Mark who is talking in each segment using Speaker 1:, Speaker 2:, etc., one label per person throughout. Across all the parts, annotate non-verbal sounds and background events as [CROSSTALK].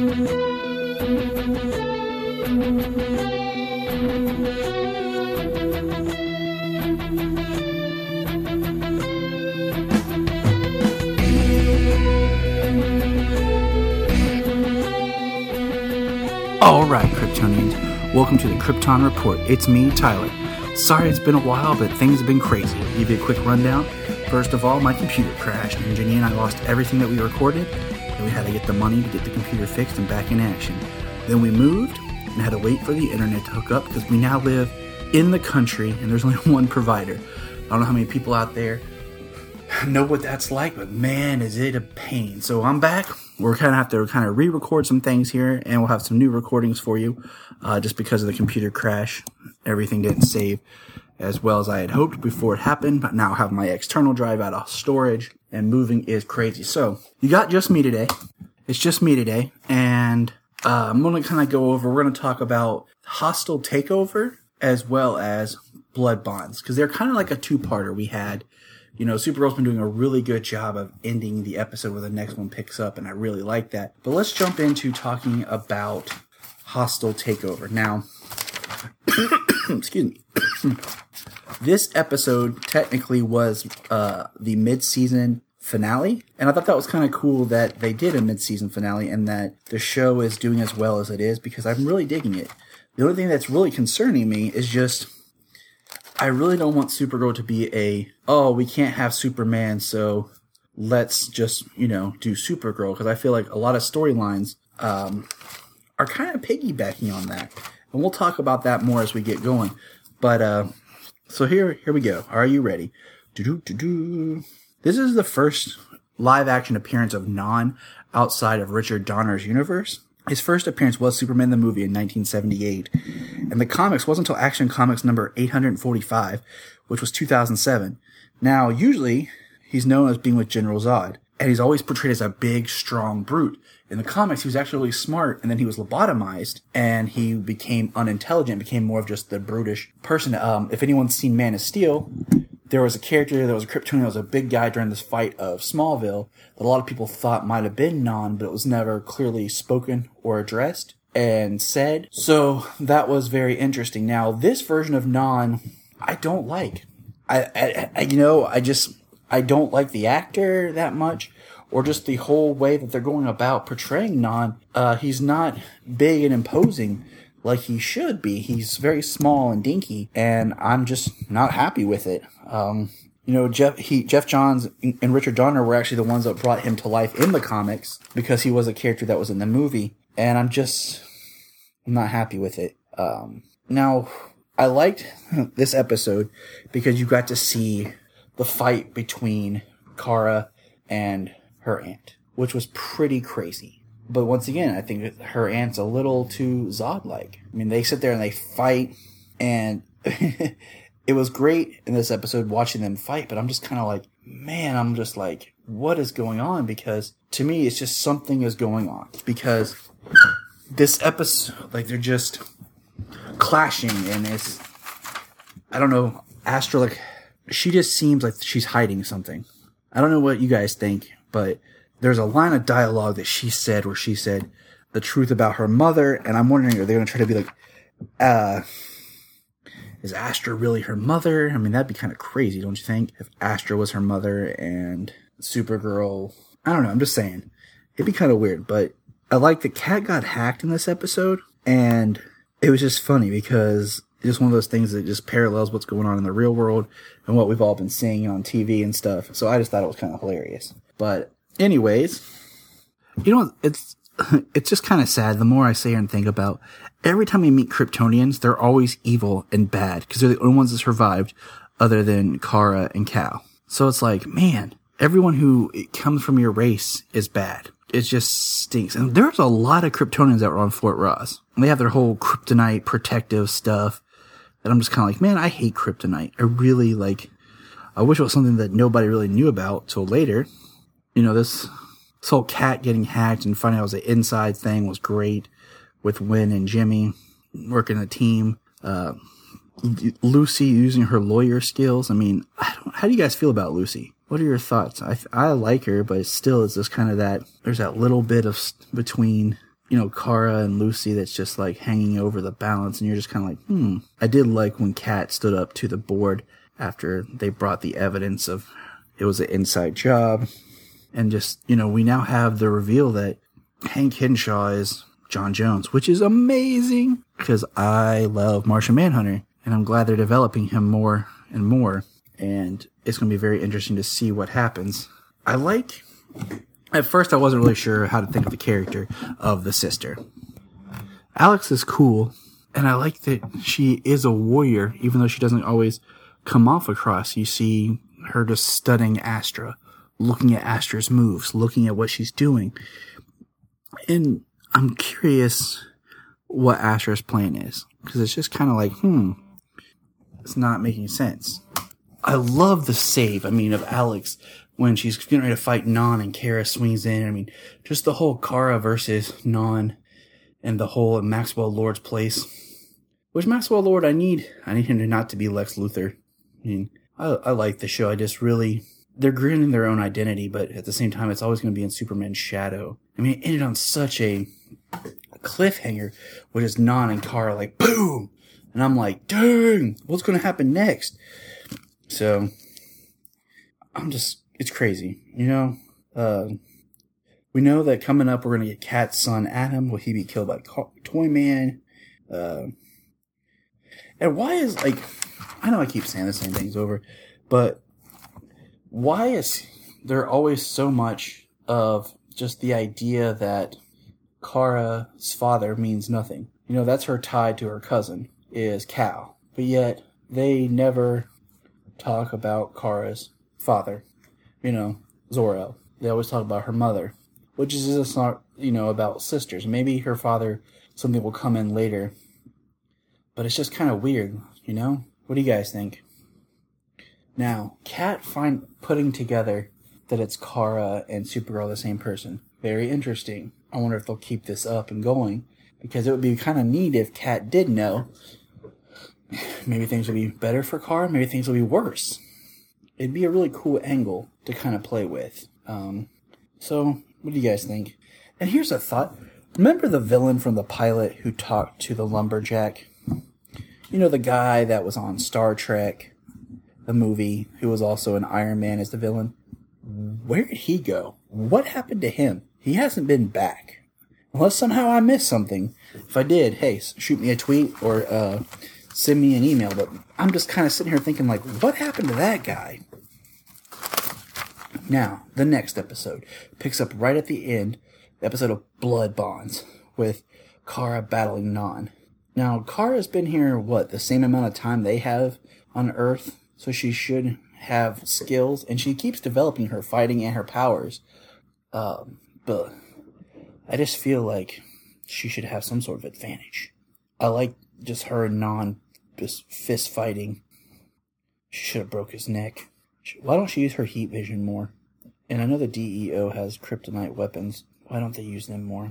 Speaker 1: All right, Kryptonians, welcome to the Krypton Report. It's me, Tyler. Sorry it's been a while, but things have been crazy. Give you a quick rundown. First of all, my computer crashed, and Jenny and I lost everything that we recorded, and we had to get the money to get the computer fixed and back in action. Then we moved and had to wait for the internet to hook up because we now live in the country and there's only [LAUGHS] one provider. I don't know how many people out there know what that's like, but man, is it a pain. So I'm back. We're kind of have to kind of re-record some things here, and we'll have some new recordings for you, uh, just because of the computer crash. Everything didn't save as well as I had hoped before it happened, but now have my external drive out of storage, and moving is crazy. So you got just me today. It's just me today, and uh, I'm going to kind of go over. We're going to talk about hostile takeover as well as blood bonds because they're kind of like a two-parter. We had you know, Supergirl's been doing a really good job of ending the episode where the next one picks up, and I really like that. But let's jump into talking about Hostile Takeover. Now, [COUGHS] excuse me. [COUGHS] this episode technically was uh, the mid-season finale, and I thought that was kind of cool that they did a mid-season finale and that the show is doing as well as it is because I'm really digging it. The only thing that's really concerning me is just I really don't want Supergirl to be a, oh, we can't have Superman, so let's just, you know, do Supergirl. Because I feel like a lot of storylines um, are kind of piggybacking on that. And we'll talk about that more as we get going. But, uh, so here, here we go. Are you ready? Do-do-do-do. This is the first live action appearance of Non outside of Richard Donner's universe. His first appearance was Superman the movie in 1978, and the comics wasn't until Action Comics number 845, which was 2007. Now, usually, he's known as being with General Zod, and he's always portrayed as a big, strong brute. In the comics, he was actually really smart, and then he was lobotomized, and he became unintelligent, became more of just the brutish person. Um, if anyone's seen Man of Steel, there was a character that was a Kryptonian that was a big guy during this fight of Smallville that a lot of people thought might have been Non, but it was never clearly spoken or addressed and said. So that was very interesting. Now, this version of Non, I don't like. I, I, I you know, I just, I don't like the actor that much or just the whole way that they're going about portraying Non. Uh, he's not big and imposing like he should be. He's very small and dinky, and I'm just not happy with it. Um, you know, Jeff he Geoff Johns and Richard Donner were actually the ones that brought him to life in the comics because he was a character that was in the movie, and I'm just I'm not happy with it. Um, now, I liked [LAUGHS] this episode because you got to see the fight between Kara and her aunt, which was pretty crazy. But once again, I think her aunt's a little too Zod like. I mean, they sit there and they fight, and [LAUGHS] it was great in this episode watching them fight, but I'm just kind of like, man, I'm just like, what is going on? Because to me, it's just something is going on. Because this episode, like, they're just clashing, and it's, I don't know, Astra, like, she just seems like she's hiding something. I don't know what you guys think, but there's a line of dialogue that she said where she said the truth about her mother, and I'm wondering are they going to try to be like, uh, is Astra really her mother? I mean, that'd be kind of crazy, don't you think? If Astra was her mother and Supergirl, I don't know. I'm just saying, it'd be kind of weird. But I like that Cat got hacked in this episode, and it was just funny because just one of those things that just parallels what's going on in the real world and what we've all been seeing on TV and stuff. So I just thought it was kind of hilarious. But anyways, you know, it's, [LAUGHS] it's just kind of sad. The more I say and think about every time we meet Kryptonians, they're always evil and bad because they're the only ones that survived other than Kara and Kal. So it's like, man, everyone who comes from your race is bad. It just stinks. And there's a lot of Kryptonians that were on Fort Rozz. They have their whole kryptonite protective stuff. And I'm just kind of like, man, I hate kryptonite. I really like, I wish it was something that nobody really knew about till later you know, this, this whole cat getting hacked and finding out it was an inside thing was great with Winn and Jimmy working a team. Uh, Lucy using her lawyer skills. I mean, I how do you guys feel about Lucy? What are your thoughts? I, I like her, but still, it's just kind of that, there's that little bit of between you know, Kara and Lucy that's just like hanging over the balance, and you're just kind of like, hmm. I did like when Cat stood up to the board after they brought the evidence of it was an inside job, and just you know, we now have the reveal that Hank Henshaw is John Jones, which is amazing because I love Martian Manhunter, and I'm glad they're developing him more and more, and it's going to be very interesting to see what happens. I like at first, I wasn't really sure how to think of the character of the sister. Alex is cool, and I like that she is a warrior, even though she doesn't always come off across. You see her just studying Astra, looking at Astra's moves, looking at what she's doing. And I'm curious what Astra's plan is, because it's just kind of like, hmm, it's not making sense. I love the save, I mean, of Alex when she's getting ready to fight Non and Kara swings in. I mean, just the whole Kara versus Non and the whole Maxwell Lord's place. Which Maxwell Lord I need, I need him to not to be Lex Luthor. I mean, I, I like the show. I just really, they're grinning their own identity, but at the same time, it's always going to be in Superman's shadow. I mean, it ended on such a, cliffhanger, which is Non and Kara like, boom! And I'm like, dang, what's going to happen next? So, I'm just it's crazy, you know. Uh, we know that coming up, we're gonna get Cat's son Adam. Will he be killed by Toyman? Uh, and why is like, I know I keep saying the same things over, but why is there always so much of just the idea that Kara's father means nothing? You know, that's her tie to her cousin is Kal, but yet they never talk about Kara's father you know, Zor-El. They always talk about her mother, which is just not, you know, about sisters. Maybe her father, something will come in later. But it's just kind of weird, you know? What do you guys think? Now, Cat find putting together that it's Kara and Supergirl the same person. Very interesting. I wonder if they'll keep this up and going because it would be kind of neat if Cat did know. [SIGHS] Maybe things would be better for Kara. Maybe things will be worse it'd be a really cool angle to kind of play with. Um, so, what do you guys think? And here's a thought. Remember the villain from the pilot who talked to the lumberjack? You know, the guy that was on Star Trek, the movie, who was also an Iron Man as the villain? Where did he go? What happened to him? He hasn't been back. Unless somehow I missed something. If I did, hey, shoot me a tweet or uh, send me an email. But I'm just kind of sitting here thinking, like, what happened to that guy? Now, the next episode picks up right at the end, the episode of Blood Bonds, with Kara battling Non. Now, Kara's been here, what, the same amount of time they have on Earth, so she should have skills, and she keeps developing her fighting and her powers. Um, but I just feel like she should have some sort of advantage. I like just her and Non fist fighting. She should have broke his neck. Why don't she use her heat vision more? And I know the DEO has kryptonite weapons. Why don't they use them more?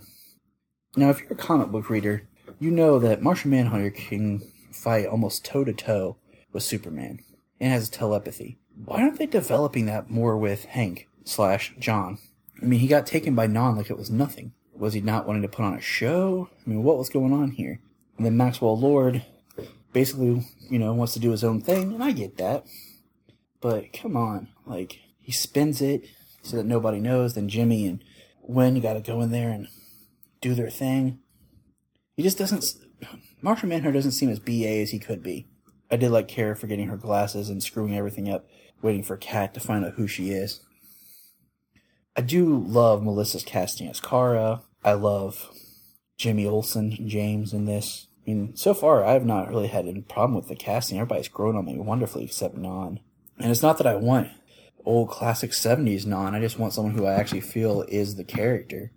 Speaker 1: Now, if you're a comic book reader, you know that Martian Manhunter can fight almost toe to toe with Superman and has telepathy. Why aren't they developing that more with Hank slash John? I mean, he got taken by Non like it was nothing. Was he not wanting to put on a show? I mean, what was going on here? And then Maxwell Lord basically, you know, wants to do his own thing, and I get that. But come on, like, he spins it, so that nobody knows. Then Jimmy and Winn got to go in there and do their thing. He just doesn't. Martian Manhunter doesn't seem as BA as he could be. I did like Kara forgetting her glasses and screwing everything up, waiting for Cat to find out who she is. I do love Melissa's casting as Kara. I love Jimmy Olsen, James in this. I mean, so far I have not really had any problem with the casting. Everybody's grown on me wonderfully except Non. And it's not that I want old classic 70s non. I just want someone who I actually feel is the character.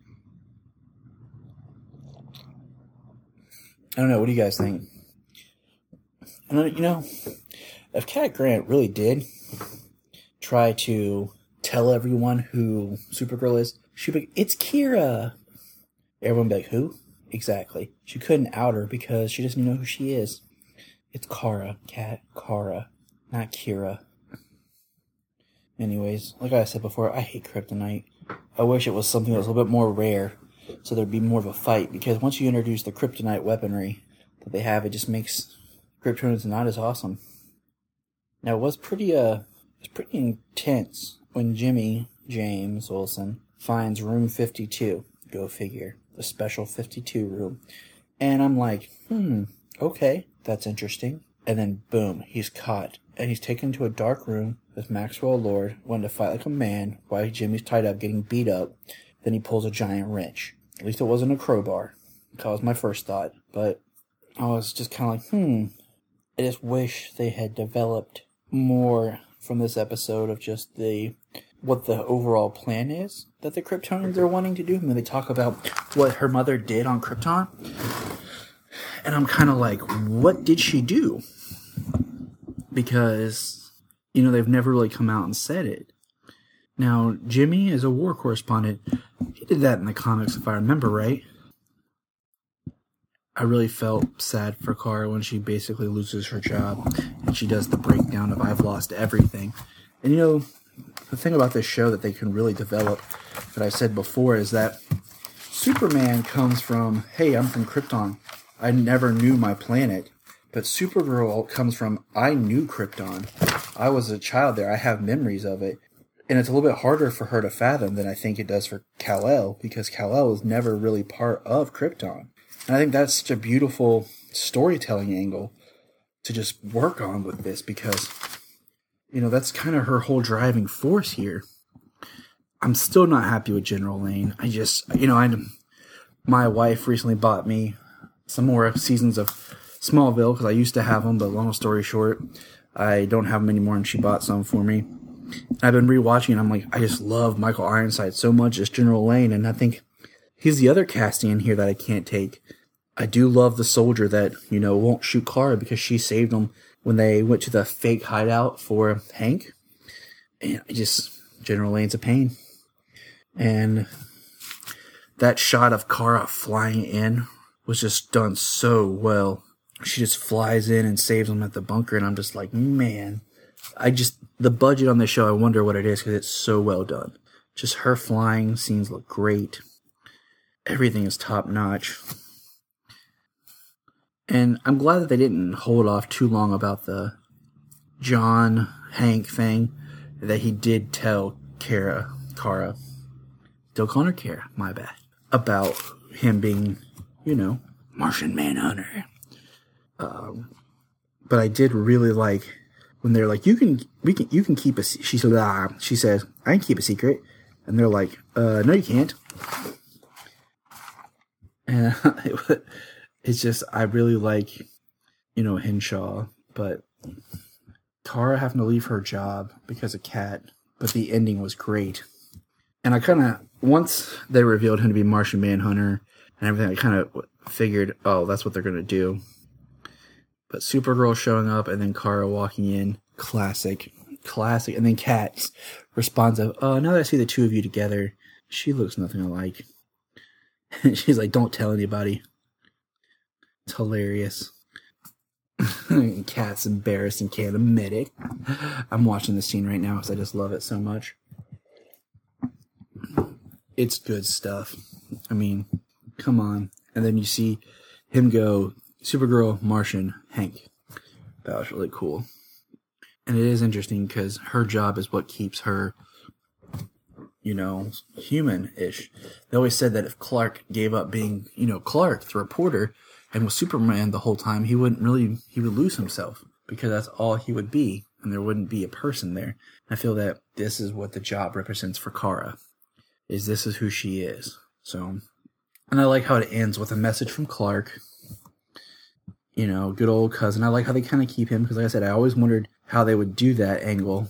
Speaker 1: I don't know. What do you guys think? And you know, if Cat Grant really did try to tell everyone who Supergirl is, she'd be it's Kira. Everyone be like, who? Exactly. She couldn't out her because she doesn't know who she is. It's Kara, Cat, Kara, not Kira. Anyways, like I said before, I hate kryptonite. I wish it was something that was a little bit more rare. so there'd be more of a fight. Because once you introduce the kryptonite weaponry that they have, it just makes Kryptonians not as awesome. Now it was pretty uh, it was pretty intense when Jimmy James Olsen finds room 52. Go figure, the special 52 room. And I'm like, hmm, okay, that's interesting. And then boom, he's caught and he's taken to a dark room with Maxwell Lord, wanting to fight like a man while Jimmy's tied up, getting beat up. Then he pulls a giant wrench. At least it wasn't a crowbar. That was my first thought. But I was just kind of like, hmm, I just wish they had developed more from this episode of just the what the overall plan is that the Kryptonians are wanting to do. I mean, they talk about what her mother did on Krypton, and I'm kind of like, what did she do? Because you know they've never really come out and said it. Now, Jimmy is a war correspondent. He did that in the comics, if I remember right. I really felt sad for Kara when she basically loses her job and she does the breakdown of I've lost everything. And you know, the thing about this show that they can really develop that I've said before is that Superman comes from, hey, I'm from Krypton. I never knew my planet. But Supergirl comes from, I knew Krypton. I was a child there. I have memories of it. And it's a little bit harder for her to fathom than I think it does for Kal-El because Kal-El was never really part of Krypton. And I think that's such a beautiful storytelling angle to just work on with this because, you know, that's kind of her whole driving force here. I'm still not happy with General Lane. I just, you know, I, my wife recently bought me some more seasons of Smallville because I used to have them, but long story short, I don't have them anymore, and she bought some for me. I've been rewatching, and I'm like, I just love Michael Ironside so much as General Lane, and I think he's the other casting in here that I can't take. I do love the soldier that, you know, won't shoot Kara because she saved him when they went to the fake hideout for Hank. And I just, General Lane's a pain. And that shot of Kara flying in was just done so well. She just flies in and saves them at the bunker, and I'm just like, man. I just, the budget on this show, I wonder what it is because it's so well done. Just her flying scenes look great. Everything is top notch. And I'm glad that they didn't hold off too long about the John Hank thing that he did tell Kara, Kara, calling her Kara, my bad, about him being, you know, Martian Manhunter. Um, but I did really like when they're like, "You can, we can, you can keep a." She said, ah, she says, "I can keep a secret," and they're like, "Uh, no, you can't." And [LAUGHS] it, it's just I really like, you know, Henshaw, but Kara having to leave her job because of Cat. But the ending was great, and I kind of once they revealed him to be Martian Manhunter and everything, I kind of figured, oh, that's what they're gonna do. But Supergirl showing up and then Kara walking in, classic, classic, and then Cat responds of, oh, now that I see the two of you together, she looks nothing alike. And [LAUGHS] she's like, don't tell anybody. It's hilarious. [LAUGHS] Cat's embarrassed and can't admit it. I'm watching the scene right now because I just love it so much. It's good stuff. I mean, come on. And then you see him go Supergirl, Martian, Hank. That was really cool. And it is interesting because her job is what keeps her, you know, human ish. They always said that if Clark gave up being, you know, Clark, the reporter, and was Superman the whole time, he wouldn't really, he would lose himself because that's all he would be, and there wouldn't be a person there. I feel that this is what the job represents for Kara, is this is who she is. So, and I like how it ends with a message from Clark. You know, good old cousin. I like how they kind of keep him because, like I said, I always wondered how they would do that angle.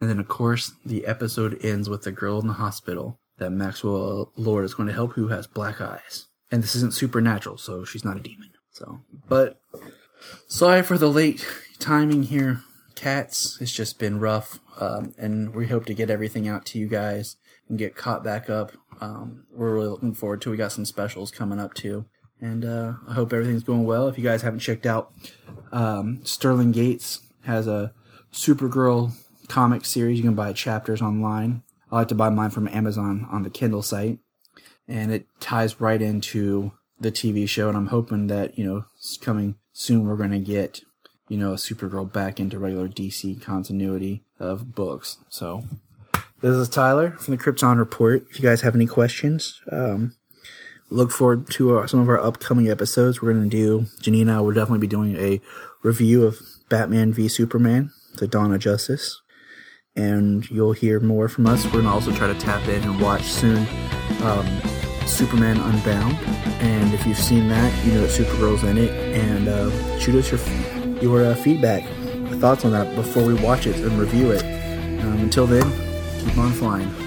Speaker 1: And then, of course, the episode ends with the girl in the hospital that Maxwell Lord is going to help who has black eyes and this isn't supernatural, so she's not a demon. So, but sorry for the late timing here, cats. It's just been rough, um, and we hope to get everything out to you guys and get caught back up. Um, we're really looking forward to. We got some specials coming up too, and uh, I hope everything's going well. If you guys haven't checked out, um, Sterling Gates has a Supergirl comic series. You can buy chapters online. I like to buy mine from Amazon on the Kindle site and it ties right into the TV show. And I'm hoping that you know, coming soon, we're going to get you know, a Supergirl back into regular DC continuity of books. So, this is Tyler from the Krypton Report. If you guys have any questions, um, look forward to uh, some of our upcoming episodes. We're going to do, Janine and I will definitely be doing a review of Batman v Superman, The Dawn of Justice. And you'll hear more from us. We're going to also try to tap in and watch soon um, Superman Unbound. And if you've seen that, you know that Supergirl's in it. And uh, shoot us your your uh, feedback, thoughts on that before we watch it and review it. Um, until then, keep on flying.